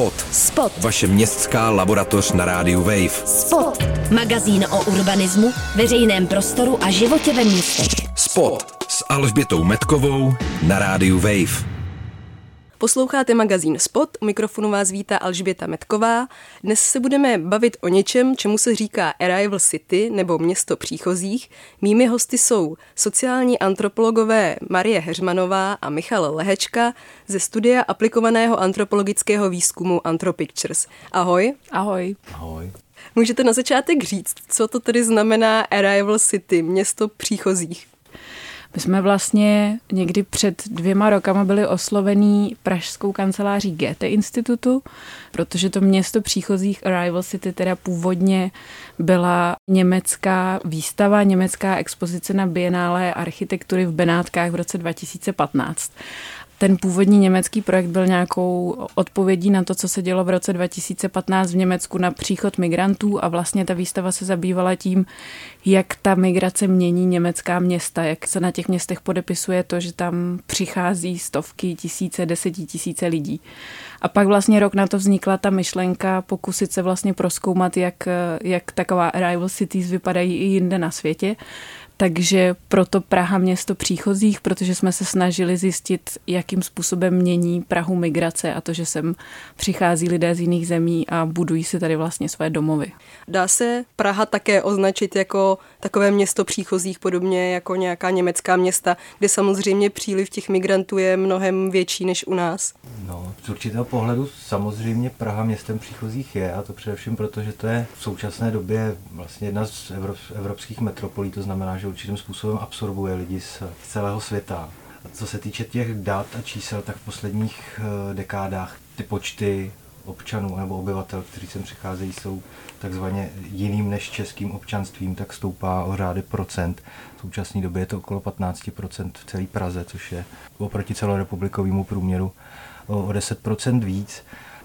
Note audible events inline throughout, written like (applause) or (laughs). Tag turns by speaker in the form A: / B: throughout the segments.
A: Spot.
B: Spot.
A: Vaše městská laboratoř na rádiu Wave.
B: Spot. Magazín o urbanismu, veřejném prostoru a životě ve městech.
A: Spot s Alžbětou Metkovou na rádiu Wave.
C: Posloucháte magazín Spot, u mikrofonu vás vítá Alžběta Metková. Dnes se budeme bavit o něčem, čemu se říká Arrival City nebo město příchozích. Mými hosty jsou sociální antropologové Marie Heřmanová a Michal Lehečka ze studia aplikovaného antropologického výzkumu Antropictures. Ahoj.
D: Ahoj.
E: Ahoj.
C: Můžete na začátek říct, co to tedy znamená Arrival City, město příchozích?
D: My jsme vlastně někdy před dvěma rokama byli oslovený pražskou kanceláří Goethe institutu, protože to město příchozích Arrival City teda původně byla německá výstava, německá expozice na Bienále architektury v Benátkách v roce 2015 ten původní německý projekt byl nějakou odpovědí na to, co se dělo v roce 2015 v Německu na příchod migrantů a vlastně ta výstava se zabývala tím, jak ta migrace mění německá města, jak se na těch městech podepisuje to, že tam přichází stovky, tisíce, desetitisíce lidí. A pak vlastně rok na to vznikla ta myšlenka pokusit se vlastně proskoumat, jak, jak taková arrival cities vypadají i jinde na světě. Takže proto Praha město příchozích, protože jsme se snažili zjistit, jakým způsobem mění Prahu migrace a to, že sem přichází lidé z jiných zemí a budují si tady vlastně své domovy.
C: Dá se Praha také označit jako takové město příchozích, podobně jako nějaká německá města, kde samozřejmě příliv těch migrantů je mnohem větší než u nás?
E: No, z určitého pohledu samozřejmě Praha městem příchozích je a to především proto, že to je v současné době vlastně jedna z evropských metropolí, to znamená, že určitým způsobem absorbuje lidi z celého světa. A co se týče těch dat a čísel, tak v posledních eh, dekádách ty počty občanů nebo obyvatel, kteří sem přicházejí, jsou takzvaně jiným než českým občanstvím, tak stoupá o řády procent. V současné době je to okolo 15% v celé Praze, což je oproti celorepublikovému průměru o 10% víc.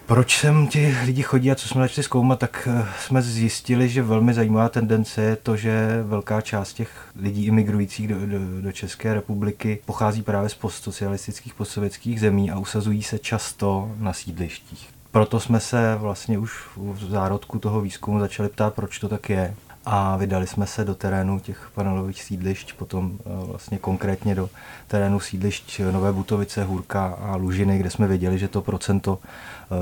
E: Proč sem ti lidi chodí a co jsme začali zkoumat, tak eh, jsme zjistili, že velmi zajímavá tendence je to, že velká část těch lidí imigrujících do, do, do České republiky pochází právě z postsocialistických postsovětských zemí a usazují se často na sídlištích. Proto jsme se vlastně už v zárodku toho výzkumu začali ptát, proč to tak je a vydali jsme se do terénu těch panelových sídlišť, potom eh, vlastně konkrétně do terénu sídlišť Nové Butovice, Hůrka a Lužiny, kde jsme věděli, že to procento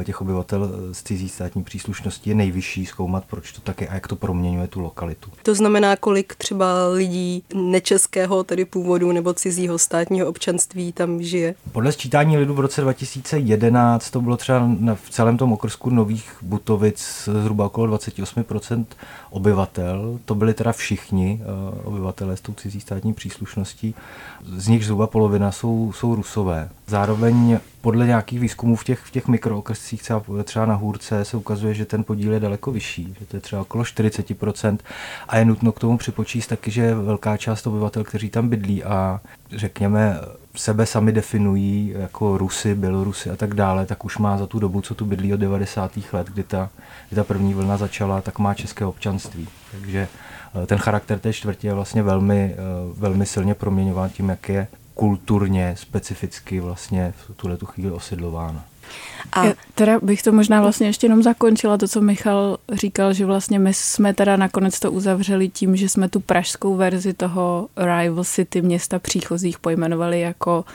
E: těch obyvatel z cizí státní příslušnosti je nejvyšší, zkoumat, proč to tak je a jak to proměňuje tu lokalitu.
C: To znamená, kolik třeba lidí nečeského, tedy původu nebo cizího státního občanství tam žije?
E: Podle sčítání lidu v roce 2011 to bylo třeba v celém tom okrsku Nových Butovic zhruba okolo 28% obyvatel. To byli teda všichni eh, obyvatelé s tou cizí státní příslušností. Z nich zhruba polovina jsou, jsou rusové. Zároveň podle nějakých výzkumů v těch, v těch mikrookrescích, třeba, třeba na Hůrce, se ukazuje, že ten podíl je daleko vyšší, že to je třeba okolo 40% a je nutno k tomu připočíst taky, že velká část obyvatel, kteří tam bydlí a řekněme sebe sami definují jako Rusy, Bělorusy a tak dále, tak už má za tu dobu, co tu bydlí od 90. let, kdy ta, kdy ta první vlna začala, tak má české občanství. Takže eh, ten charakter té čtvrtě je vlastně velmi, eh, velmi silně proměňován tím, jak je kulturně, specificky vlastně v tuhle tu chvíli osidlována.
D: A Já teda bych to možná vlastně ještě jenom zakončila, to, co Michal říkal, že vlastně my jsme teda nakonec to uzavřeli tím, že jsme tu pražskou verzi toho Rival City města příchozích pojmenovali jako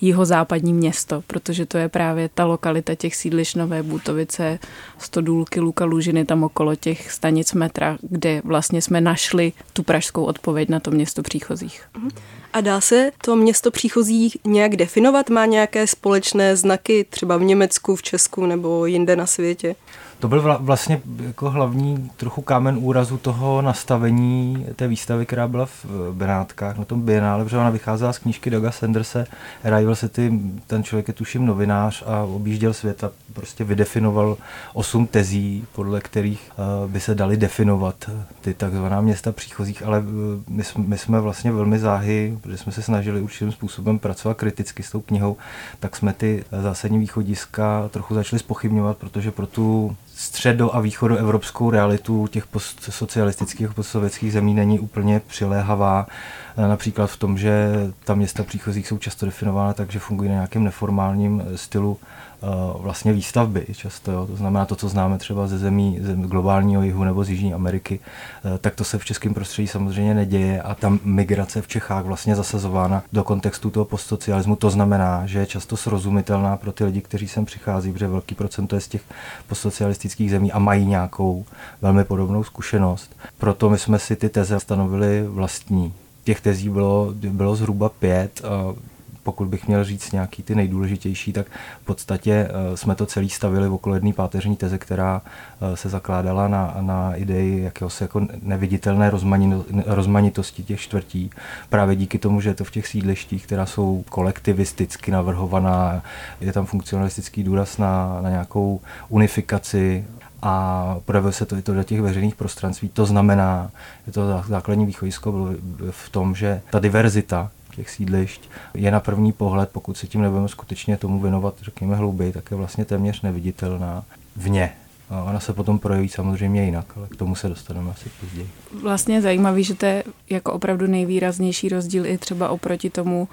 D: jihozápadní město, protože to je právě ta lokalita těch sídliš Nové Butovice, Stodůlky, Luka Lužiny, tam okolo těch stanic metra, kde vlastně jsme našli tu pražskou odpověď na to město příchozích. Mhm.
C: A dá se to město příchozích nějak definovat? Má nějaké společné znaky třeba v Německu, v Česku nebo jinde na světě?
E: To byl vlastně jako hlavní trochu kámen úrazu toho nastavení té výstavy, která byla v Benátkách na tom bienále, protože ona vycházela z knížky Doga Sanderse, Arrival City, ten člověk je tuším novinář a objížděl svět a prostě vydefinoval osm tezí, podle kterých uh, by se dali definovat ty takzvaná města příchozích, ale my, jsme, my jsme vlastně velmi záhy, protože jsme se snažili určitým způsobem pracovat kriticky s tou knihou, tak jsme ty zásadní východiska trochu začali spochybňovat, protože pro tu středo- a východoevropskou realitu těch postsocialistických postsovětských zemí není úplně přiléhavá. Například v tom, že ta města příchozích jsou často definována tak, že fungují na nějakém neformálním stylu vlastně výstavby často, jo. to znamená to, co známe třeba ze zemí, ze globálního jihu nebo z Jižní Ameriky, tak to se v českém prostředí samozřejmě neděje a tam migrace v Čechách vlastně zasazována do kontextu toho postsocialismu. To znamená, že je často srozumitelná pro ty lidi, kteří sem přichází, protože velký procent je z těch postsocialistických zemí a mají nějakou velmi podobnou zkušenost. Proto my jsme si ty teze stanovili vlastní. Těch tezí bylo, bylo zhruba pět. Pokud bych měl říct nějaký ty nejdůležitější, tak v podstatě eh, jsme to celý stavili okolo jedné páteřní teze, která eh, se zakládala na, na ideji jakéhosi jako neviditelné rozmanitosti těch čtvrtí. Právě díky tomu, že je to v těch sídlištích, která jsou kolektivisticky navrhovaná, je tam funkcionalistický důraz na, na nějakou unifikaci a projevuje se to i to do těch veřejných prostranství. To znamená, že to základní východisko bylo v tom, že ta diverzita těch sídlišť je na první pohled, pokud se tím nebudeme skutečně tomu věnovat, řekněme hlouběji, tak je vlastně téměř neviditelná vně. A ona se potom projeví samozřejmě jinak, ale k tomu se dostaneme asi později.
D: Vlastně je zajímavý, že to je jako opravdu nejvýraznější rozdíl i třeba oproti tomu,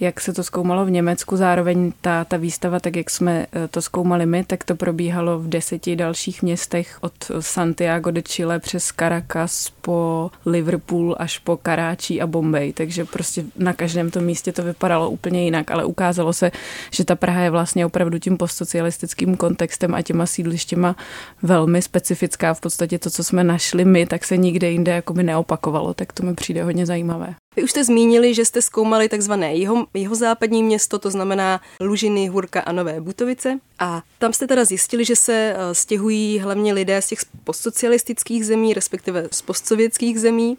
D: jak se to zkoumalo v Německu. Zároveň ta, ta výstava, tak jak jsme eh, to zkoumali my, tak to probíhalo v deseti dalších městech od Santiago de Chile přes Caracas po Liverpool až po Karáčí a Bombay. Takže prostě na každém tom místě to vypadalo úplně jinak, ale ukázalo se, že ta Praha je vlastně opravdu tím postsocialistickým kontextem a těma sídlištěma velmi specifická. V podstatě to, co jsme našli my, tak se nikde jinde jakoby neopakovalo, tak to mi přijde hodně zajímavé.
C: Vy už jste zmínili, že jste zkoumali takzvané jeho, jeho západní město, to znamená Lužiny, Hurka a Nové Butovice. A tam jste teda zjistili, že se eh, stěhují hlavně lidé z těch postsocialistických zemí, respektive z postsovětských zemí.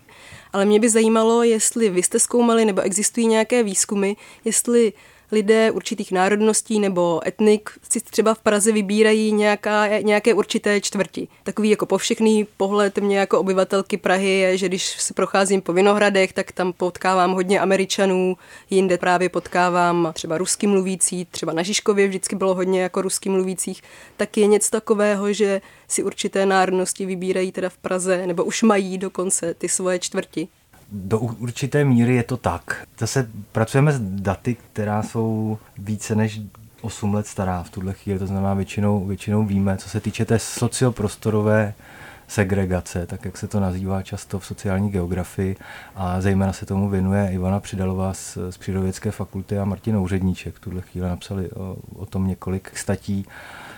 C: Ale mě by zajímalo, jestli vy jste zkoumali, nebo existují nějaké výzkumy, jestli lidé určitých národností nebo etnik si třeba v Praze vybírají nějaká, nějaké určité čtvrti. Takový jako povšechný pohled mě jako obyvatelky Prahy je, že když se procházím po Vinohradech, tak tam potkávám hodně Američanů, jinde právě potkávám třeba rusky mluvící, třeba na Žižkově vždycky bylo hodně jako rusky mluvících, tak je něco takového, že si určité národnosti vybírají teda v Praze, nebo už mají dokonce ty svoje čtvrti
E: do určité míry je to tak. Zase pracujeme s daty, která jsou více než 8 let stará v tuhle chvíli, to znamená většinou, většinou víme, co se týče té socioprostorové segregace, tak jak se to nazývá často v sociální geografii a zejména se tomu věnuje Ivana Přidalová z, z Přírodovědské fakulty a Martin Úředníček. V tuhle chvíli napsali o, o tom několik statí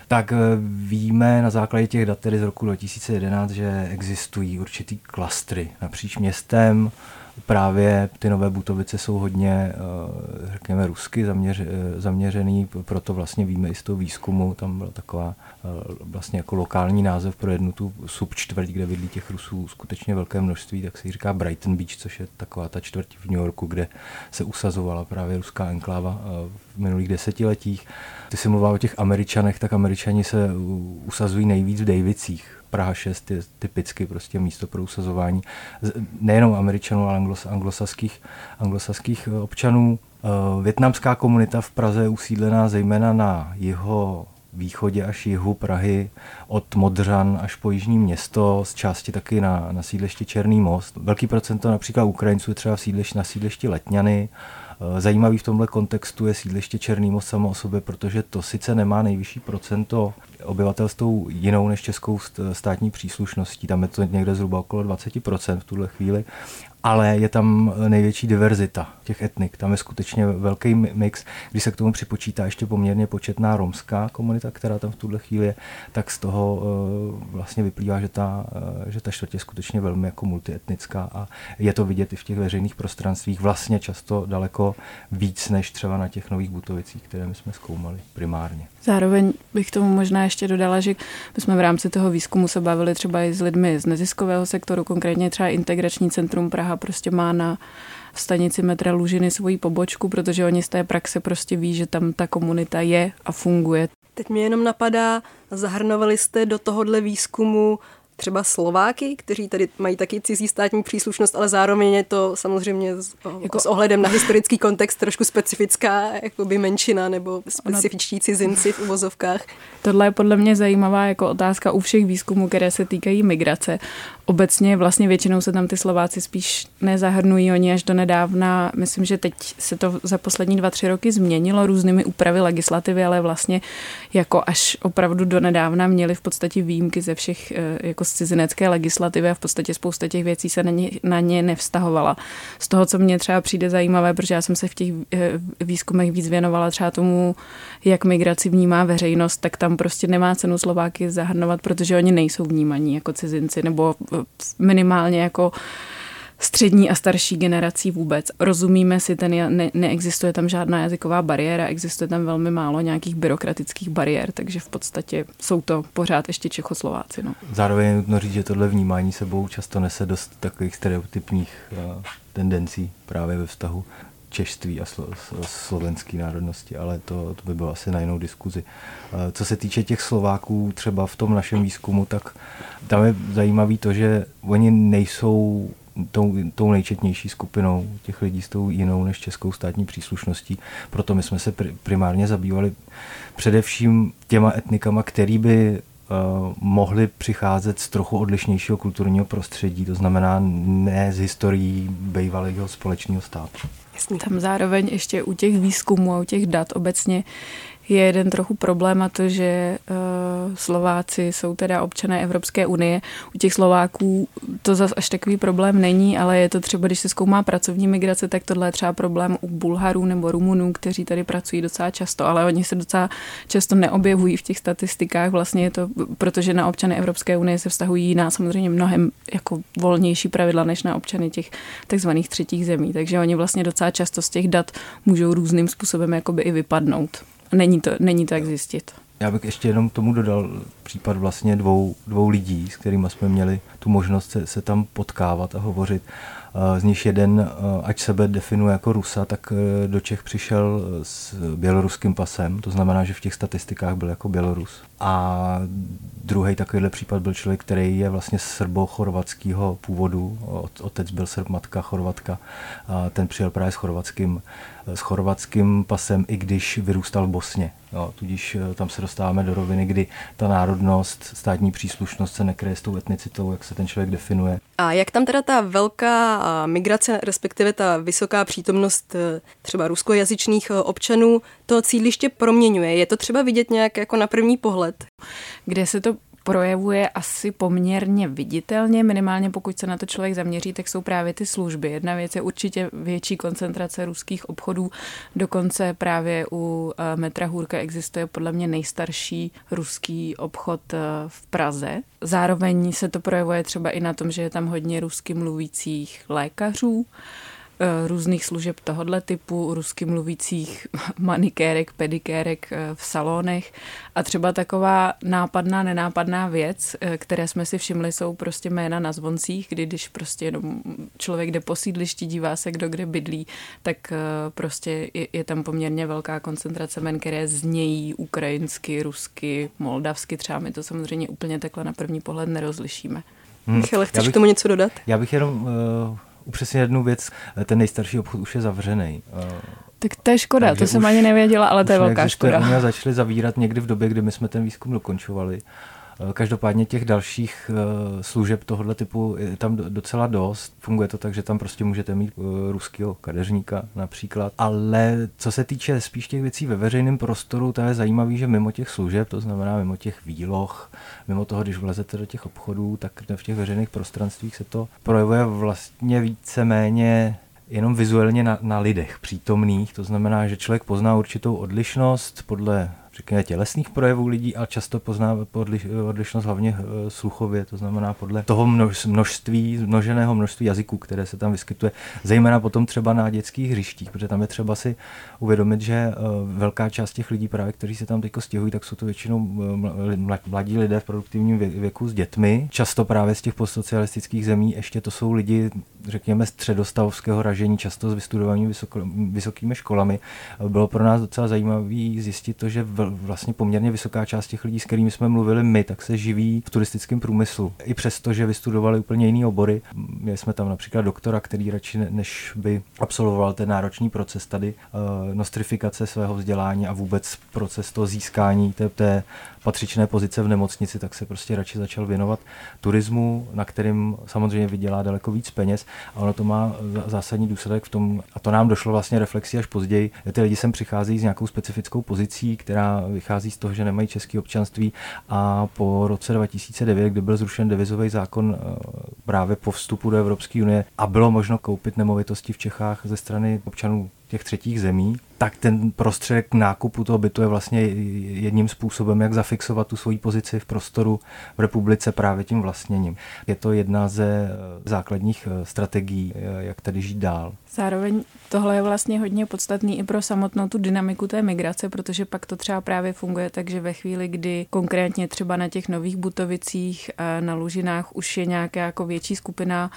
E: tak eh, víme na základě těch dat tedy z roku 2011, že existují určitý klastry napříč městem. Právě ty nové Butovice jsou hodně, eh, řekněme, rusky zaměř, eh, zaměřený, proto vlastně víme i z toho výzkumu, tam byla taková vlastně jako lokální název pro jednu tu subčtvrť, kde bydlí těch Rusů skutečně velké množství, tak se říká Brighton Beach, což je taková ta čtvrť v New Yorku, kde se usazovala právě ruská enkláva v minulých desetiletích. Ty jsi mluvil o těch Američanech, tak Američani se usazují nejvíc v Davicích. Praha 6 je typicky prostě místo pro usazování nejenom Američanů, ale anglos, anglosaských, anglosaských eh, občanů. Eh, větnamská komunita v Praze je usídlená zejména na jeho východě až jihu Prahy, od Modřan až po jižní město, z části taky na, na sídlišti Černý most. Velký procento například Ukrajinců je třeba v sídlišti, na sídlišti Letňany, Eh, zajímavý v tomhle kontextu je sídliště Černý most samo o sobě, protože to sice nemá nejvyšší procento obyvatelstvou jinou než českou státní příslušností, tam je to někde zhruba okolo 20% v tuhle chvíli, ale je tam největší diverzita těch etnik. Tam je skutečně velký mix. Když se k tomu připočítá ještě poměrně početná romská komunita, která tam v tuhle chvíli je, tak z toho eh, vlastně vyplývá, že ta, eh, že ta čtvrtě je skutečně velmi jako multietnická a je to vidět i v těch veřejných prostranstvích vlastně často daleko víc než třeba na těch nových butovicích, které my jsme zkoumali primárně.
D: Zároveň bych tomu možná ještě dodala, že my jsme v rámci toho výzkumu se bavili třeba i s lidmi z neziskového sektoru, konkrétně třeba Integrační centrum Praha prostě má na stanici metra Lužiny svoji pobočku, protože oni z té praxe prostě ví, že tam ta komunita je a funguje.
C: Teď mě jenom napadá, zahrnovali jste do tohohle výzkumu třeba Slováky, kteří tady mají taky cizí státní příslušnost, ale zároveň je to samozřejmě s, jako s ohledem na historický kontext trošku specifická jakoby menšina nebo specifičtí cizinci v uvozovkách.
D: Tohle je podle mě zajímavá jako otázka u všech výzkumů, které se týkají migrace. Obecně vlastně většinou se tam ty Slováci spíš nezahrnují, oni až do nedávna, myslím, že teď se to za poslední dva, tři roky změnilo různými úpravy legislativy, ale vlastně jako až opravdu do nedávna měli v podstatě výjimky ze všech eh, jako z cizinecké legislativy a v podstatě spousta těch věcí se na ně, na ně nevztahovala. Z toho, co mně třeba přijde zajímavé, protože já jsem se v těch eh, výzkumech víc věnovala třeba tomu, jak migraci vnímá veřejnost, tak tam prostě nemá cenu Slováky zahrnovat, protože oni nejsou vnímaní jako cizinci nebo minimálně jako střední a starší generací vůbec. Rozumíme si, ten ne, neexistuje tam žádná jazyková bariéra, existuje tam velmi málo nějakých byrokratických bariér, takže v podstatě jsou to pořád ještě Čechoslováci. No.
E: Zároveň je nutno říct, že tohle vnímání sebou často nese dost takových stereotypních uh, tendencí právě ve vztahu češtví a slo, slovenské národnosti, ale to, to by bylo asi na jinou diskuzi. Eh, co se týče těch Slováků třeba v tom našem výzkumu, tak tam je zajímavý to, že oni nejsou tou, tou nejčetnější skupinou těch lidí s tou jinou než českou státní příslušností. Proto my jsme se primárně zabývali především těma etnikama, který by mohli přicházet z trochu odlišnějšího kulturního prostředí, to znamená ne z historií bývalého společného státu.
D: Tam zároveň ještě u těch výzkumů a u těch dat obecně je jeden trochu problém a to, že uh, Slováci jsou teda občané Evropské unie. U těch Slováků to zase až takový problém není, ale je to třeba, když se zkoumá pracovní migrace, tak tohle je třeba problém u Bulharů nebo Rumunů, kteří tady pracují docela často, ale oni se docela často neobjevují v těch statistikách. Vlastně je to, protože na občany Evropské unie se vztahují jiná, samozřejmě mnohem jako volnější pravidla než na občany těch takzvaných třetích zemí. Takže oni vlastně docela často z těch dat můžou různým způsobem jakoby i vypadnout. Není to, není to jak zjistit.
E: Já bych ještě jenom tomu dodal případ vlastně dvou, dvou lidí, s kterými jsme měli tu možnost se, se tam potkávat a hovořit. Z nich jeden, ať sebe definuje jako Rusa, tak e, do Čech přišel s běloruským pasem, to znamená, že v těch statistikách byl jako Bělorus. A druhý takovýhle případ byl člověk, který je vlastně srbo-chorvatského původu. Otec byl srb, matka chorvatka. A ten přijel právě s chorvatským, s chorvatským pasem, i když vyrůstal v Bosně. Jo, tudíž tam se dostáváme do roviny, kdy ta národnost, státní příslušnost se nekryje s tou etnicitou, jak se ten člověk definuje.
C: A jak tam teda ta velká migrace, respektive ta vysoká přítomnost e, třeba ruskojazyčných e, občanů, to cíliště proměňuje? Je to třeba vidět nějak jako na první pohled?
D: Kde se to projevuje asi poměrně viditelně, minimálně pokud se na to člověk zaměří, tak jsou právě ty služby. Jedna věc je určitě větší koncentrace ruských obchodů, dokonce právě u eh, metra Hůrka existuje podle mě nejstarší ruský obchod eh, v Praze. Zároveň se to projevuje třeba i na tom, že je tam hodně rusky mluvících lékařů, různých služeb tohohle typu, rusky mluvících (laughs) manikérek, pedikérek eh, v salonech a třeba taková nápadná, nenápadná věc, eh, které jsme si všimli, jsou prostě jména na zvoncích, kdy když prostě jenom člověk jde po sídlišti, dívá se, kdo kde bydlí, tak prostě je, je tam poměrně velká koncentrace men, které znějí ukrajinsky, rusky, moldavsky, třeba my to samozřejmě úplně takhle na první pohled nerozlišíme.
C: Hmm. Michale, chceš bych, k tomu něco dodat?
E: Já bych jenom uh, upřesnit jednu věc. Ten nejstarší obchod už je zavřený.
D: Tak to je škoda, Takže to jsem ani nevěděla, ale to je velká škoda.
E: Oni začali zavírat někdy v době, kdy my jsme ten výzkum dokončovali. Eh, každopádně těch dalších eh, služeb tohoto typu je tam docela dost. Funguje to tak, že tam prostě můžete mít eh, ruského kadeřníka například. Ale co se týče spíš těch věcí ve veřejném prostoru, to je zajímavé, že mimo těch služeb, to znamená mimo těch výloh, mimo toho, když vlezete do těch obchodů, tak v těch veřejných prostranstvích se to projevuje vlastně víceméně jenom vizuálně na, na lidech přítomných. To znamená, že člověk pozná určitou odlišnost podle řekněme, tělesných projevů lidí, ale často pozná podliš, odlišnost hlavně eh, sluchově, to znamená podle toho množství, množeného množství jazyků, které se tam vyskytuje, zejména potom třeba na dětských hřištích, protože tam je třeba si uvědomit, že eh, velká část těch lidí, právě kteří se tam teď stěhují, tak jsou to většinou eh, mladí lidé v produktivním věku s dětmi, často právě z těch postsocialistických zemí, ještě to jsou lidi, řekněme, středostavovského ražení, často s vystudovanými vysokými školami. Bylo pro nás docela zajímavé zjistit to, že vlastně poměrně vysoká část těch lidí, s kterými jsme mluvili my, tak se živí v turistickém průmyslu. I přesto, že vystudovali úplně jiné obory. Měli jsme tam například doktora, který radši než by absolvoval ten náročný proces tady uh, nostrifikace svého vzdělání a vůbec proces toho získání té, té patřičné pozice v nemocnici, tak se prostě radši začal věnovat turismu, na kterým samozřejmě vydělá daleko víc peněz a ono to má zásadní důsledek v tom, a to nám došlo vlastně reflexi až později, ty lidi sem přicházejí s nějakou specifickou pozicí, která vychází z toho, že nemají české občanství. A po roce 2009, kdy byl zrušen devizový zákon eh, právě po vstupu do Evropské unie a bylo možno koupit nemovitosti v Čechách ze strany občanů těch třetích zemí, tak ten prostředek nákupu toho bytu je vlastně jedním způsobem, jak zafixovat tu svoji pozici v prostoru v republice právě tím vlastněním. Je to jedna ze eh, základních eh, strategií, eh, jak tady žít dál.
D: Zároveň tohle je vlastně hodně podstatný i pro samotnou tu dynamiku té migrace, protože pak to třeba právě funguje tak, že ve chvíli, kdy konkrétně třeba na těch nových Butovicích, na Lužinách už je nějaká jako větší skupina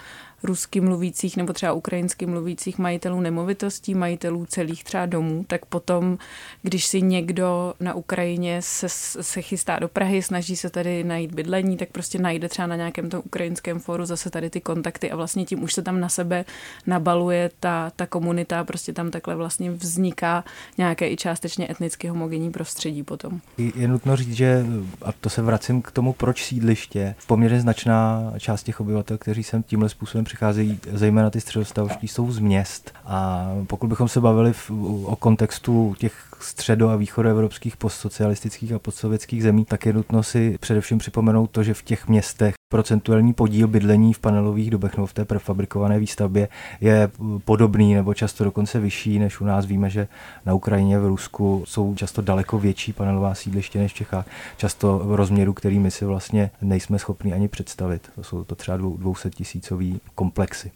D: rusky mluvících nebo třeba ukrajinsky mluvících majitelů nemovitostí, majitelů celých třeba domů, tak potom, když si někdo na Ukrajině se, se chystá do Prahy, snaží se tady najít bydlení, tak prostě najde třeba na nějakém tom ukrajinském fóru zase tady ty kontakty a vlastně tím už se tam na sebe nabaluje ta, ta komunita, prostě tam takhle vlastně vzniká nějaké i částečně etnicky homogenní prostředí potom.
E: Je nutno říct, že, a to se vracím k tomu, proč sídliště, poměrně značná část těch obyvatel, kteří sem tímhle způsobem přicházejí, zejména ty středostavští, jsou z měst. A pokud bychom se bavili v, o kontextu těch středo- a východoevropských postsocialistických a postsovětských zemí, tak je nutno si především připomenout to, že v těch městech procentuální podíl bydlení v panelových dobech nebo v té prefabrikované výstavbě je podobný nebo často dokonce vyšší než u nás. Víme, že na Ukrajině, v Rusku jsou často daleko větší panelová sídliště než v Čechách. Často v rozměru, který my si vlastně nejsme schopni ani představit. To jsou to třeba 200 tisícový komplexy.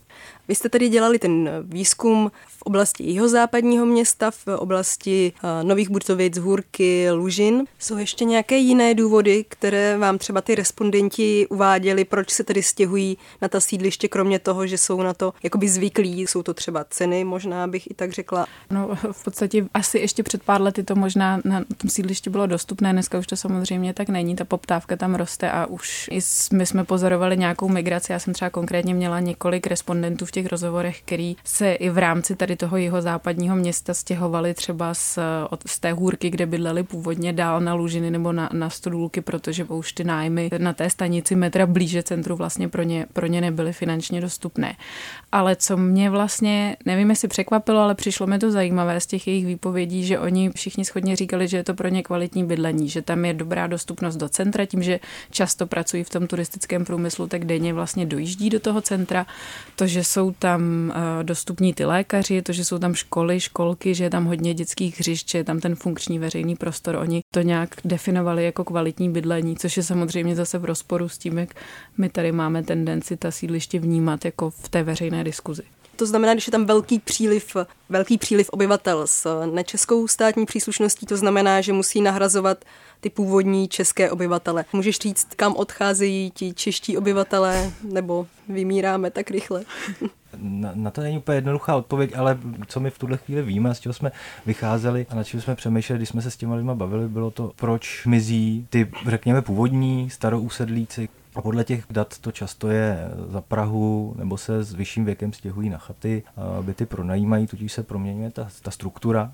C: Vy jste tedy dělali ten výzkum v oblasti jihozápadního města, v oblasti Nových Burtovic, Hůrky, Lužin. Jsou ještě nějaké jiné důvody, které vám třeba ty respondenti uváděli, proč se tedy stěhují na ta sídliště, kromě toho, že jsou na to jakoby zvyklí, jsou to třeba ceny, možná bych i tak řekla.
D: No v podstatě asi ještě před pár lety to možná na tom sídlišti bylo dostupné, dneska už to samozřejmě tak není, ta poptávka tam roste a už i my jsme pozorovali nějakou migraci, já jsem třeba konkrétně měla několik respondentů v těch rozhovorech, který se i v rámci tady toho jeho západního města stěhovali třeba z, od, z té hůrky, kde bydleli původně dál na Lužiny nebo na, na Stodůlky, protože už ty nájmy na té stanici metra blíže centru vlastně pro ně, pro ně nebyly finančně dostupné. Ale co mě vlastně, nevím, jestli překvapilo, ale přišlo mi to zajímavé z těch jejich výpovědí, že oni všichni schodně říkali, že je to pro ně kvalitní bydlení, že tam je dobrá dostupnost do centra, tím, že často pracují v tom turistickém průmyslu, tak denně vlastně dojíždí do toho centra. To, že jsou tam eh, dostupní ty lékaři, to, že jsou tam školy, školky, že je tam hodně dětských hřišť, že je tam ten funkční veřejný prostor. Oni to nějak definovali jako kvalitní bydlení, což je samozřejmě zase v rozporu s tím, jak my tady máme tendenci ta sídliště vnímat jako v té veřejné diskuzi.
C: To znamená, když je tam velký příliv, velký příliv obyvatel s nečeskou státní příslušností, to znamená, že musí nahrazovat ty původní české obyvatele. Můžeš říct, kam odcházejí ti čeští obyvatelé, nebo vymíráme tak rychle?
E: Na, na to není úplně jednoduchá odpověď, ale co my v tuhle chvíli víme, z čeho jsme vycházeli a na čem jsme přemýšleli, když jsme se s těma lidma bavili, bylo to, proč mizí ty, řekněme, původní starousedlíci, a podle těch dat to často je za Prahu, nebo se s vyšším věkem stěhují na chaty, byty pronajímají, tudíž se proměňuje ta, ta struktura.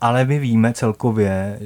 E: Ale my víme celkově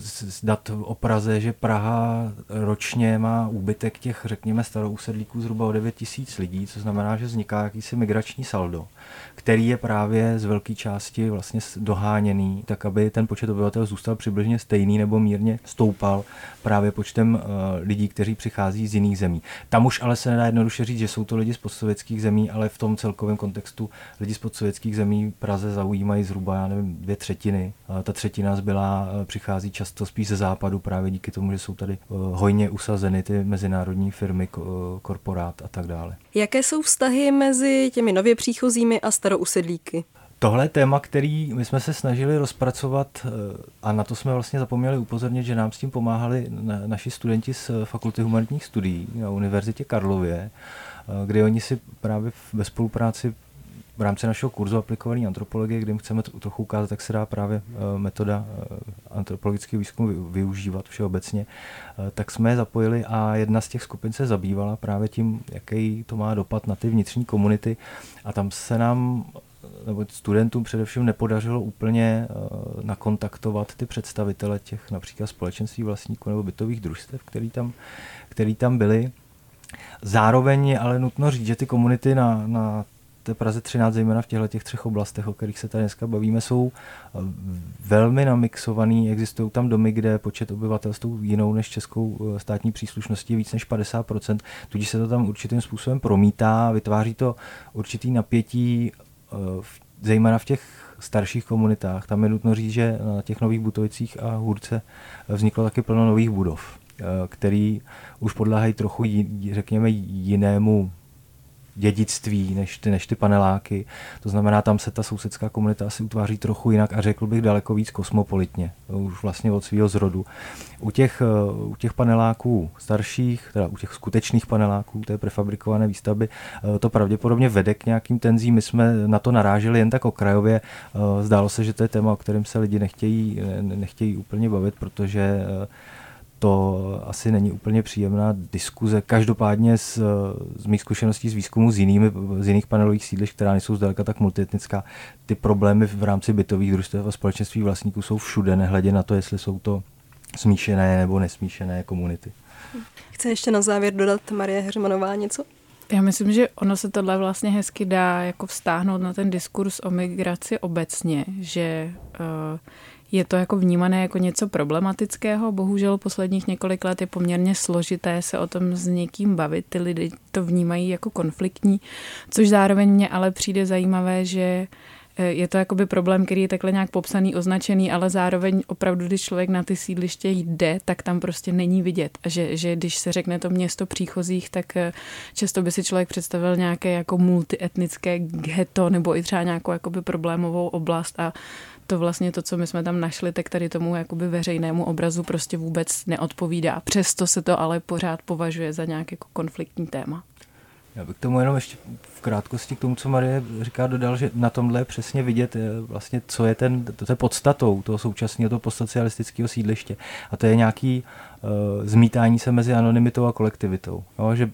E: z dat o Praze, že Praha ročně má úbytek těch, řekněme, starousedlíků zhruba o 9 tisíc lidí, co znamená, že vzniká jakýsi migrační saldo který je právě z velké části vlastně doháněný, tak aby ten počet obyvatel zůstal přibližně stejný nebo mírně stoupal právě počtem uh, lidí, kteří přichází z jiných zemí. Tam už ale se nedá jednoduše říct, že jsou to lidi z postsovětských zemí, ale v tom celkovém kontextu lidi z postsovětských zemí Praze zaujímají zhruba, já nevím, dvě třetiny. Ta třetina zbylá uh, přichází často spíš ze západu právě díky tomu, že jsou tady uh, hojně usazeny ty mezinárodní firmy, uh, korporát a tak dále.
C: Jaké jsou vztahy mezi těmi nově příchozími a starousedlíky?
E: Tohle je téma, který my jsme se snažili rozpracovat eh, a na to jsme vlastně zapomněli upozornit, že nám s tím pomáhali naši studenti z Fakulty humanitních studií na Univerzitě Karlově, eh, kde oni si právě ve spolupráci v rámci našeho kurzu aplikované antropologie, kde chceme trochu ukázat, jak se dá právě metoda antropologického výzkumu využívat všeobecně, tak jsme je zapojili a jedna z těch skupin se zabývala právě tím, jaký to má dopad na ty vnitřní komunity. A tam se nám nebo studentům především nepodařilo úplně uh, nakontaktovat ty představitele těch například společenství vlastníků nebo bytových družstev, který tam, který tam byli. Zároveň je ale nutno říct, že ty komunity na, na té Praze 13, zejména v těchto těch třech oblastech, o kterých se tady dneska bavíme, jsou eh, velmi namixovaný. Existují tam domy, kde počet obyvatelstv jinou než českou eh, státní příslušností je víc než 50%, tudíž se to tam určitým způsobem promítá, vytváří to určitý napětí zejména v těch starších komunitách. Tam je nutno říct, že na těch nových Butovicích a Hůrce vzniklo taky plno nových budov, eh, který už podléhají trochu, řekněme, jinému dědictví než ty, než ty paneláky. To znamená, tam se ta sousedská komunita asi utváří trochu jinak a řekl bych daleko víc kosmopolitně, už vlastně od svého zrodu. U těch, eh, u těch paneláků starších, teda u těch skutečných paneláků, té prefabrikované výstavby, eh, to pravděpodobně vede k nějakým tenzím. My jsme na to naráželi jen tak okrajově. Eh, zdálo se, že to je téma, o kterém se lidi nechtějí, nechtějí úplně bavit, protože to asi není úplně příjemná diskuze. Každopádně z, z mých zkušeností z výzkumu z, jinými, z jiných panelových sídlišť, která nejsou zdaleka tak multietnická, ty problémy v rámci bytových družstev a společenství vlastníků jsou všude, nehledě na to, jestli jsou to smíšené nebo nesmíšené komunity.
C: Chce ještě na závěr dodat Marie Heřmanová něco?
D: Já myslím, že ono se tohle vlastně hezky dá jako vztáhnout na ten diskurs o migraci obecně, že uh, je to jako vnímané jako něco problematického. Bohužel posledních několik let je poměrně složité se o tom s někým bavit. Ty lidi to vnímají jako konfliktní, což zároveň mě ale přijde zajímavé, že eh, je to jakoby problém, který je takhle nějak popsaný, označený, ale zároveň opravdu, když člověk na ty sídliště jde, tak tam prostě není vidět. A že, že když se řekne to město příchozích, tak eh, často by si člověk představil nějaké jako multietnické ghetto nebo i třeba nějakou jakoby problémovou oblast a to vlastně to, co my jsme tam našli, tak tady tomu jakoby veřejnému obrazu prostě vůbec neodpovídá. Přesto se to ale pořád považuje za nějaké jako konfliktní téma.
E: Já bych tomu jenom ještě v krátkosti k tomu, co Marie říká, dodal, že na tomhle je přesně vidět eh, vlastně, co je ten, to je podstatou toho současného, toho postsocialistického sídliště. A to je nějaký Eh, zmítání se mezi anonymitou a kolektivitou. Jo, že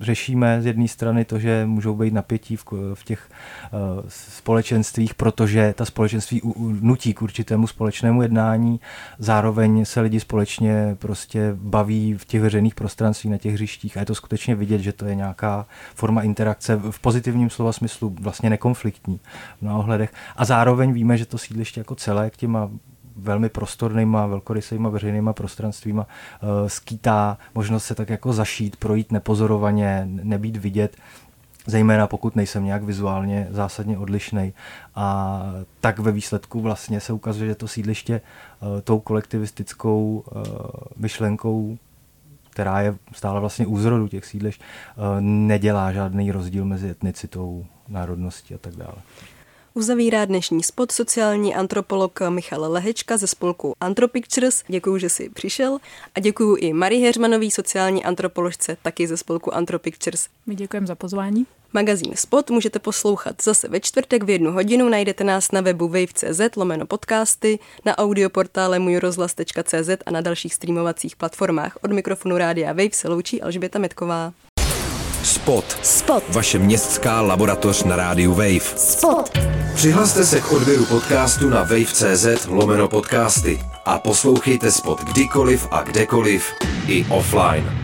E: řešíme z jedné strany to, že můžou být napětí v, v těch uh, společenstvích, protože ta společenství u, u, nutí k určitému společnému jednání, zároveň se lidi společně prostě baví v těch veřejných prostranstvích, na těch hřištích a je to skutečně vidět, že to je nějaká forma interakce v pozitivním slova smyslu vlastně nekonfliktní v mnoha ohledech. A zároveň víme, že to sídliště jako celé k těma velmi prostornýma, velkorysejma veřejnýma prostranstvíma uh, skýtá možnost se tak jako zašít, projít nepozorovaně, nebýt vidět, zejména pokud nejsem nějak vizuálně zásadně odlišný. A tak ve výsledku vlastně se ukazuje, že to sídliště uh, tou kolektivistickou uh, myšlenkou která je stále vlastně u zrodu těch sídlišť, nedělá žádný rozdíl mezi etnicitou, národností a tak dále.
C: Uzavírá dnešní spot sociální antropolog Michal Lehečka ze spolku Antropictures. Děkuji, že jsi přišel a děkuji i Marie Heřmanový, sociální antropoložce, taky ze spolku Antropictures.
D: My děkujeme za pozvání.
C: Magazín Spot můžete poslouchat zase ve čtvrtek v jednu hodinu. Najdete nás na webu wave.cz lomeno podcasty, na audioportále můjrozhlas.cz a na dalších streamovacích platformách. Od mikrofonu Rádia Wave se loučí Alžběta Metková.
A: Spot. Spot. Vaše městská laboratoř na rádiu Wave. Spot. Přihlaste se k odběru podcastu na wave.cz lomeno podcasty a poslouchejte Spot kdykoliv a kdekoliv i offline.